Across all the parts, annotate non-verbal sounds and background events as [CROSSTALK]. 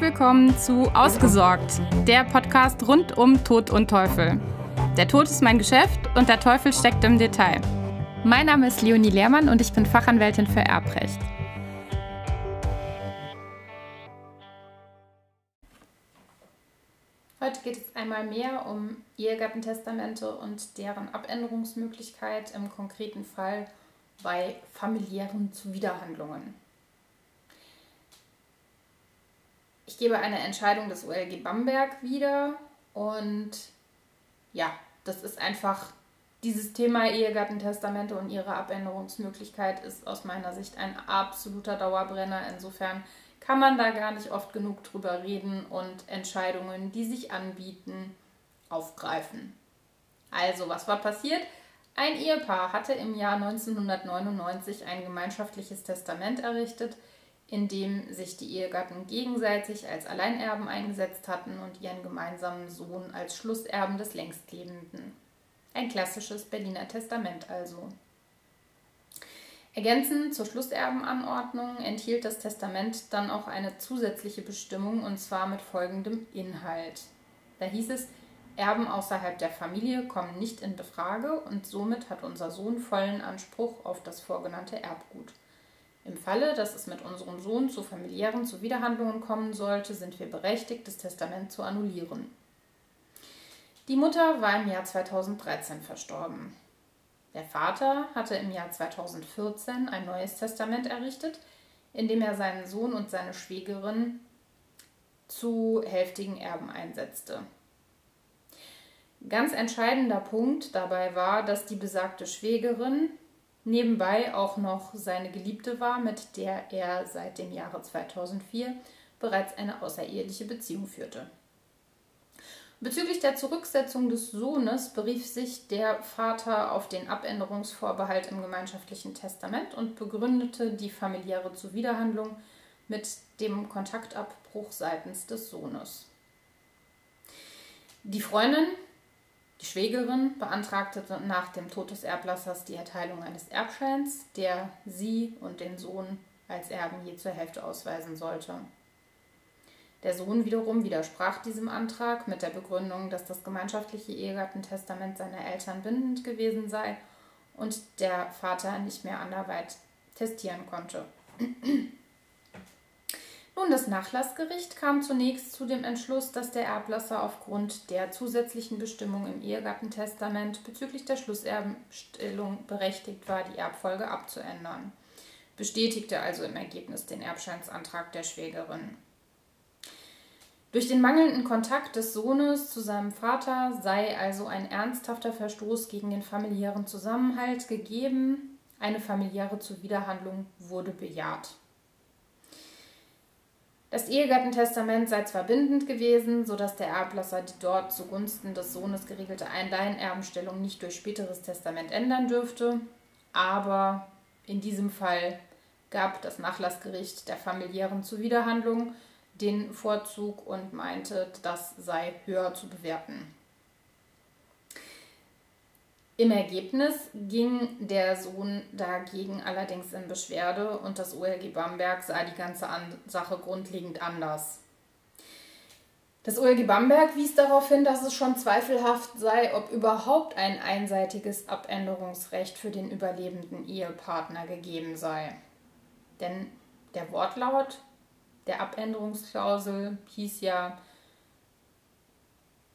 Willkommen zu Ausgesorgt, der Podcast rund um Tod und Teufel. Der Tod ist mein Geschäft und der Teufel steckt im Detail. Mein Name ist Leonie Lehrmann und ich bin Fachanwältin für Erbrecht. Heute geht es einmal mehr um Ehegattentestamente und deren Abänderungsmöglichkeit im konkreten Fall bei familiären Zuwiderhandlungen. Ich gebe eine Entscheidung des OLG Bamberg wieder und ja, das ist einfach dieses Thema Ehegattentestamente und ihre Abänderungsmöglichkeit ist aus meiner Sicht ein absoluter Dauerbrenner. Insofern kann man da gar nicht oft genug drüber reden und Entscheidungen, die sich anbieten, aufgreifen. Also, was war passiert? Ein Ehepaar hatte im Jahr 1999 ein gemeinschaftliches Testament errichtet, in dem sich die Ehegatten gegenseitig als Alleinerben eingesetzt hatten und ihren gemeinsamen Sohn als Schlusserben des Längstlebenden. Ein klassisches Berliner Testament also. Ergänzend zur Schlusserbenanordnung enthielt das Testament dann auch eine zusätzliche Bestimmung und zwar mit folgendem Inhalt. Da hieß es, Erben außerhalb der Familie kommen nicht in Befrage und somit hat unser Sohn vollen Anspruch auf das vorgenannte Erbgut. Im Falle, dass es mit unserem Sohn zu familiären Zuwiderhandlungen kommen sollte, sind wir berechtigt, das Testament zu annullieren. Die Mutter war im Jahr 2013 verstorben. Der Vater hatte im Jahr 2014 ein neues Testament errichtet, in dem er seinen Sohn und seine Schwägerin zu hälftigen Erben einsetzte. Ganz entscheidender Punkt dabei war, dass die besagte Schwägerin nebenbei auch noch seine Geliebte war, mit der er seit dem Jahre 2004 bereits eine außereheliche Beziehung führte. Bezüglich der Zurücksetzung des Sohnes berief sich der Vater auf den Abänderungsvorbehalt im gemeinschaftlichen Testament und begründete die familiäre Zuwiderhandlung mit dem Kontaktabbruch seitens des Sohnes. Die Freundin die Schwägerin beantragte nach dem Tod des Erblassers die Erteilung eines Erbscheins, der sie und den Sohn als Erben je zur Hälfte ausweisen sollte. Der Sohn wiederum widersprach diesem Antrag mit der Begründung, dass das gemeinschaftliche Ehegattentestament seiner Eltern bindend gewesen sei und der Vater nicht mehr anderweit testieren konnte. Nun, das Nachlassgericht kam zunächst zu dem Entschluss, dass der Erblasser aufgrund der zusätzlichen Bestimmung im Ehegattentestament bezüglich der Schlusserbenstellung berechtigt war, die Erbfolge abzuändern, bestätigte also im Ergebnis den Erbscheinsantrag der Schwägerin. Durch den mangelnden Kontakt des Sohnes zu seinem Vater sei also ein ernsthafter Verstoß gegen den familiären Zusammenhalt gegeben, eine familiäre Zuwiderhandlung wurde bejaht. Das Ehegattentestament sei zwar bindend gewesen, sodass der Erblasser die dort zugunsten des Sohnes geregelte Einleihenerbenstellung nicht durch späteres Testament ändern dürfte, aber in diesem Fall gab das Nachlassgericht der familiären Zuwiderhandlung den Vorzug und meinte, das sei höher zu bewerten. Im Ergebnis ging der Sohn dagegen allerdings in Beschwerde und das OLG Bamberg sah die ganze Sache grundlegend anders. Das OLG Bamberg wies darauf hin, dass es schon zweifelhaft sei, ob überhaupt ein einseitiges Abänderungsrecht für den überlebenden Ehepartner gegeben sei. Denn der Wortlaut der Abänderungsklausel hieß ja,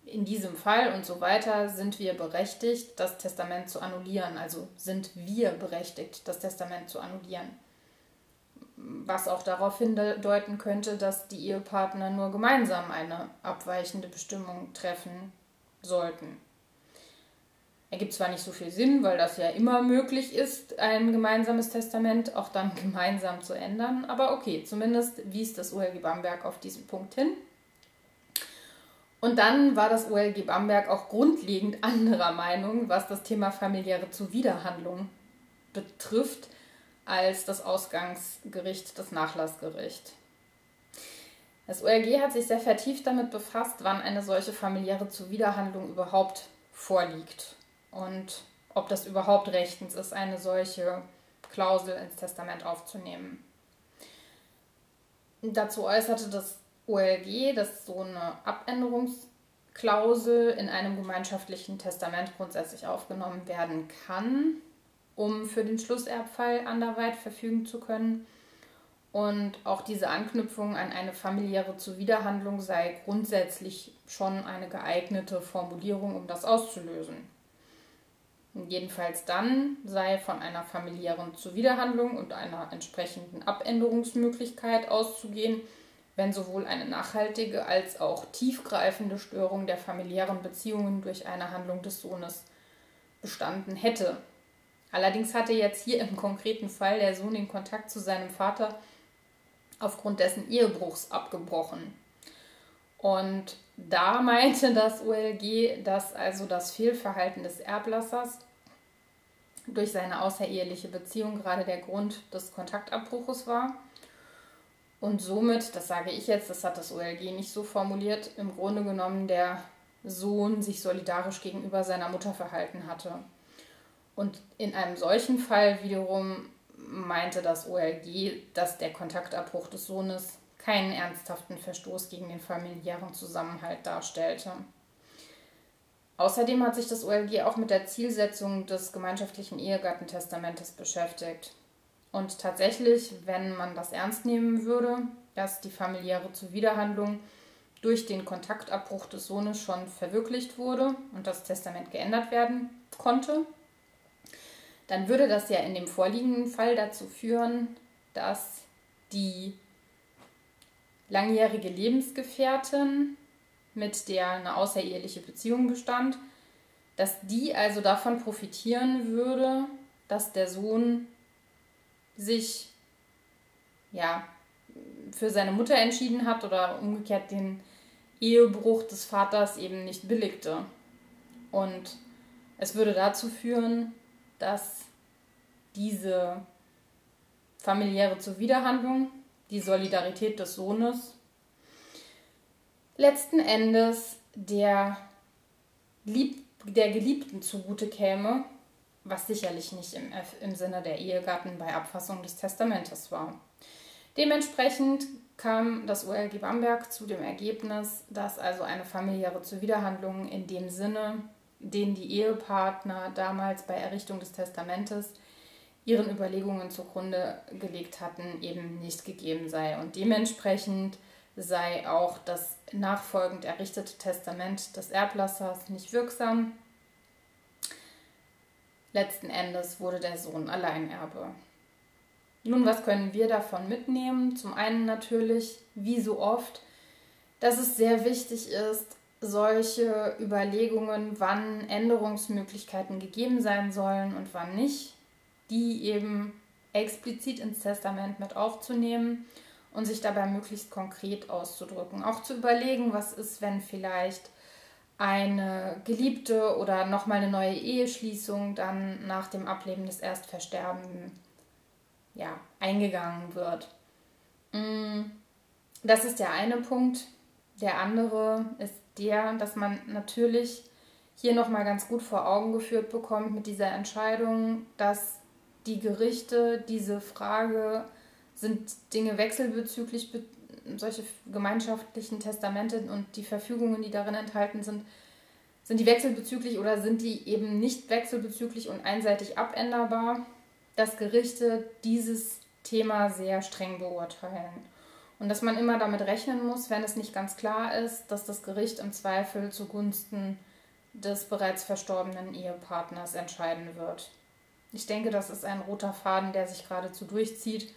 in diesem Fall und so weiter sind wir berechtigt, das Testament zu annullieren. Also sind wir berechtigt, das Testament zu annullieren. Was auch darauf hindeuten könnte, dass die Ehepartner nur gemeinsam eine abweichende Bestimmung treffen sollten. Ergibt zwar nicht so viel Sinn, weil das ja immer möglich ist, ein gemeinsames Testament auch dann [LAUGHS] gemeinsam zu ändern, aber okay, zumindest wies das OLG Bamberg auf diesen Punkt hin. Und dann war das OLG Bamberg auch grundlegend anderer Meinung, was das Thema familiäre Zuwiderhandlung betrifft, als das Ausgangsgericht, das Nachlassgericht. Das OLG hat sich sehr vertieft damit befasst, wann eine solche familiäre Zuwiderhandlung überhaupt vorliegt und ob das überhaupt rechtens ist, eine solche Klausel ins Testament aufzunehmen. Dazu äußerte das OLG, dass so eine Abänderungsklausel in einem gemeinschaftlichen Testament grundsätzlich aufgenommen werden kann, um für den Schlusserbfall anderweit verfügen zu können. Und auch diese Anknüpfung an eine familiäre Zuwiderhandlung sei grundsätzlich schon eine geeignete Formulierung, um das auszulösen. Jedenfalls dann sei von einer familiären Zuwiderhandlung und einer entsprechenden Abänderungsmöglichkeit auszugehen, wenn sowohl eine nachhaltige als auch tiefgreifende Störung der familiären Beziehungen durch eine Handlung des Sohnes bestanden hätte. Allerdings hatte jetzt hier im konkreten Fall der Sohn den Kontakt zu seinem Vater aufgrund dessen Ehebruchs abgebrochen. Und da [LAUGHS] meinte das OLG, dass also das Fehlverhalten des Erblassers durch seine außereheliche Beziehung gerade der Grund des Kontaktabbruches war. Und somit, das sage ich jetzt, das hat das OLG nicht so formuliert, im Grunde genommen der Sohn sich solidarisch gegenüber seiner Mutter verhalten hatte. Und in einem solchen Fall wiederum meinte das OLG, dass der Kontaktabbruch des Sohnes keinen ernsthaften Verstoß gegen den familiären Zusammenhalt darstellte. Außerdem hat sich das OLG auch mit der Zielsetzung des gemeinschaftlichen Ehegattentestamentes beschäftigt. Und tatsächlich, wenn man das ernst nehmen würde, dass die familiäre Zuwiderhandlung durch den Kontaktabbruch des Sohnes schon verwirklicht wurde und das Testament geändert werden konnte, dann würde das ja in dem vorliegenden Fall dazu führen, dass die langjährige Lebensgefährtin, mit der eine außereheliche Beziehung bestand, dass die also davon profitieren würde, dass der Sohn sich ja für seine Mutter entschieden hat oder umgekehrt den Ehebruch des Vaters eben nicht billigte. Und es würde dazu führen, dass diese familiäre Zuwiderhandlung, die Solidarität des Sohnes, letzten Endes der, Lieb der Geliebten zugute käme, was sicherlich nicht im, im Sinne der Ehegatten bei Abfassung des Testamentes war. Dementsprechend kam das OLG Bamberg zu dem Ergebnis, dass also eine familiäre Zuwiderhandlung in dem Sinne den die Ehepartner damals bei Errichtung des Testamentes ihren Überlegungen zugrunde gelegt hatten, eben nicht gegeben sei. Und dementsprechend sei auch das nachfolgend errichtete Testament des Erblassers nicht wirksam. Letzten Endes wurde der Sohn Alleinerbe. Nun, was können wir davon mitnehmen? Zum einen natürlich, wie so oft, dass es sehr wichtig ist, solche Überlegungen, wann Änderungsmöglichkeiten gegeben sein sollen und wann nicht, die eben explizit ins Testament mit aufzunehmen und sich dabei möglichst konkret auszudrücken. Auch zu überlegen, was ist, wenn vielleicht eine Geliebte oder nochmal eine neue Eheschließung dann nach dem Ableben des Erstversterbenden ja, eingegangen wird. Mm, das ist der eine Punkt. Der andere ist der, dass man natürlich hier nochmal ganz gut vor Augen geführt bekommt mit dieser Entscheidung, dass die Gerichte diese Frage, sind Dinge wechselbezüglich, solche gemeinschaftlichen Testamente und die Verfügungen, die darin enthalten sind, sind die wechselbezüglich oder sind die eben nicht wechselbezüglich und einseitig abänderbar, dass Gerichte dieses Thema sehr streng beurteilen. Und dass man immer damit rechnen muss, wenn es nicht ganz klar ist, dass das Gericht im Zweifel zugunsten des bereits verstorbenen Ehepartners entscheiden wird. Ich denke, das ist ein roter Faden, der sich geradezu durchzieht,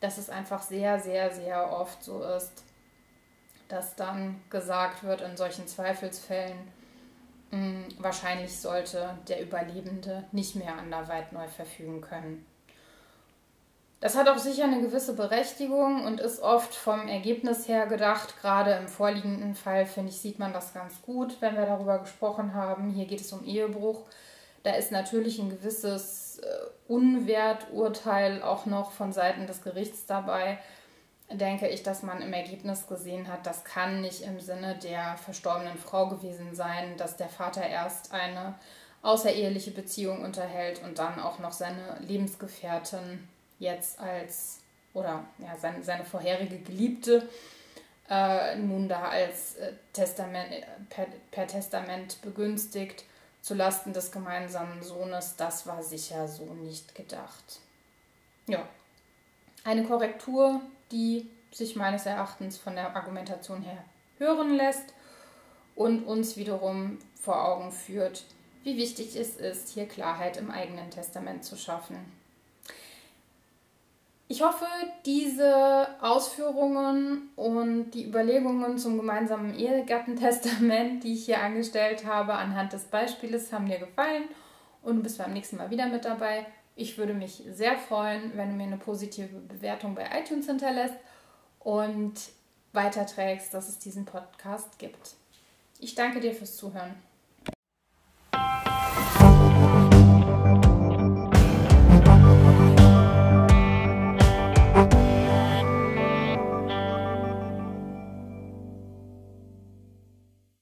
dass es einfach sehr, sehr, sehr oft so ist, dass dann gesagt wird in solchen Zweifelsfällen, hm, wahrscheinlich sollte der Überlebende nicht mehr anderweit neu verfügen können. Das hat auch sicher eine gewisse Berechtigung und ist oft vom Ergebnis her gedacht. Gerade im vorliegenden Fall, finde ich, sieht man das ganz gut, wenn wir darüber gesprochen haben. Hier geht es um Ehebruch. Da ist natürlich ein gewisses äh, Unwerturteil auch noch von Seiten des Gerichts dabei. Denke ich, dass man im Ergebnis gesehen hat, das kann nicht im Sinne der verstorbenen Frau gewesen sein, dass der Vater erst eine außereheliche Beziehung unterhält und dann auch noch seine Lebensgefährtin jetzt als, oder ja, seine, seine vorherige Geliebte äh, nun da als äh, Testament, per, per Testament begünstigt zulasten des gemeinsamen Sohnes, das war sicher so nicht gedacht. Ja, eine Korrektur, die sich meines Erachtens von der Argumentation her hören lässt und uns wiederum vor Augen führt, wie wichtig es ist, hier Klarheit im eigenen Testament zu schaffen. Ich hoffe, diese Ausführungen und die Überlegungen zum gemeinsamen Ehegattentestament, die ich hier angestellt habe, anhand des Beispieles, haben dir gefallen und du bist beim nächsten Mal wieder mit dabei. Ich würde mich sehr freuen, wenn du mir eine positive Bewertung bei iTunes hinterlässt und weiterträgst, dass es diesen Podcast gibt. Ich danke dir fürs Zuhören.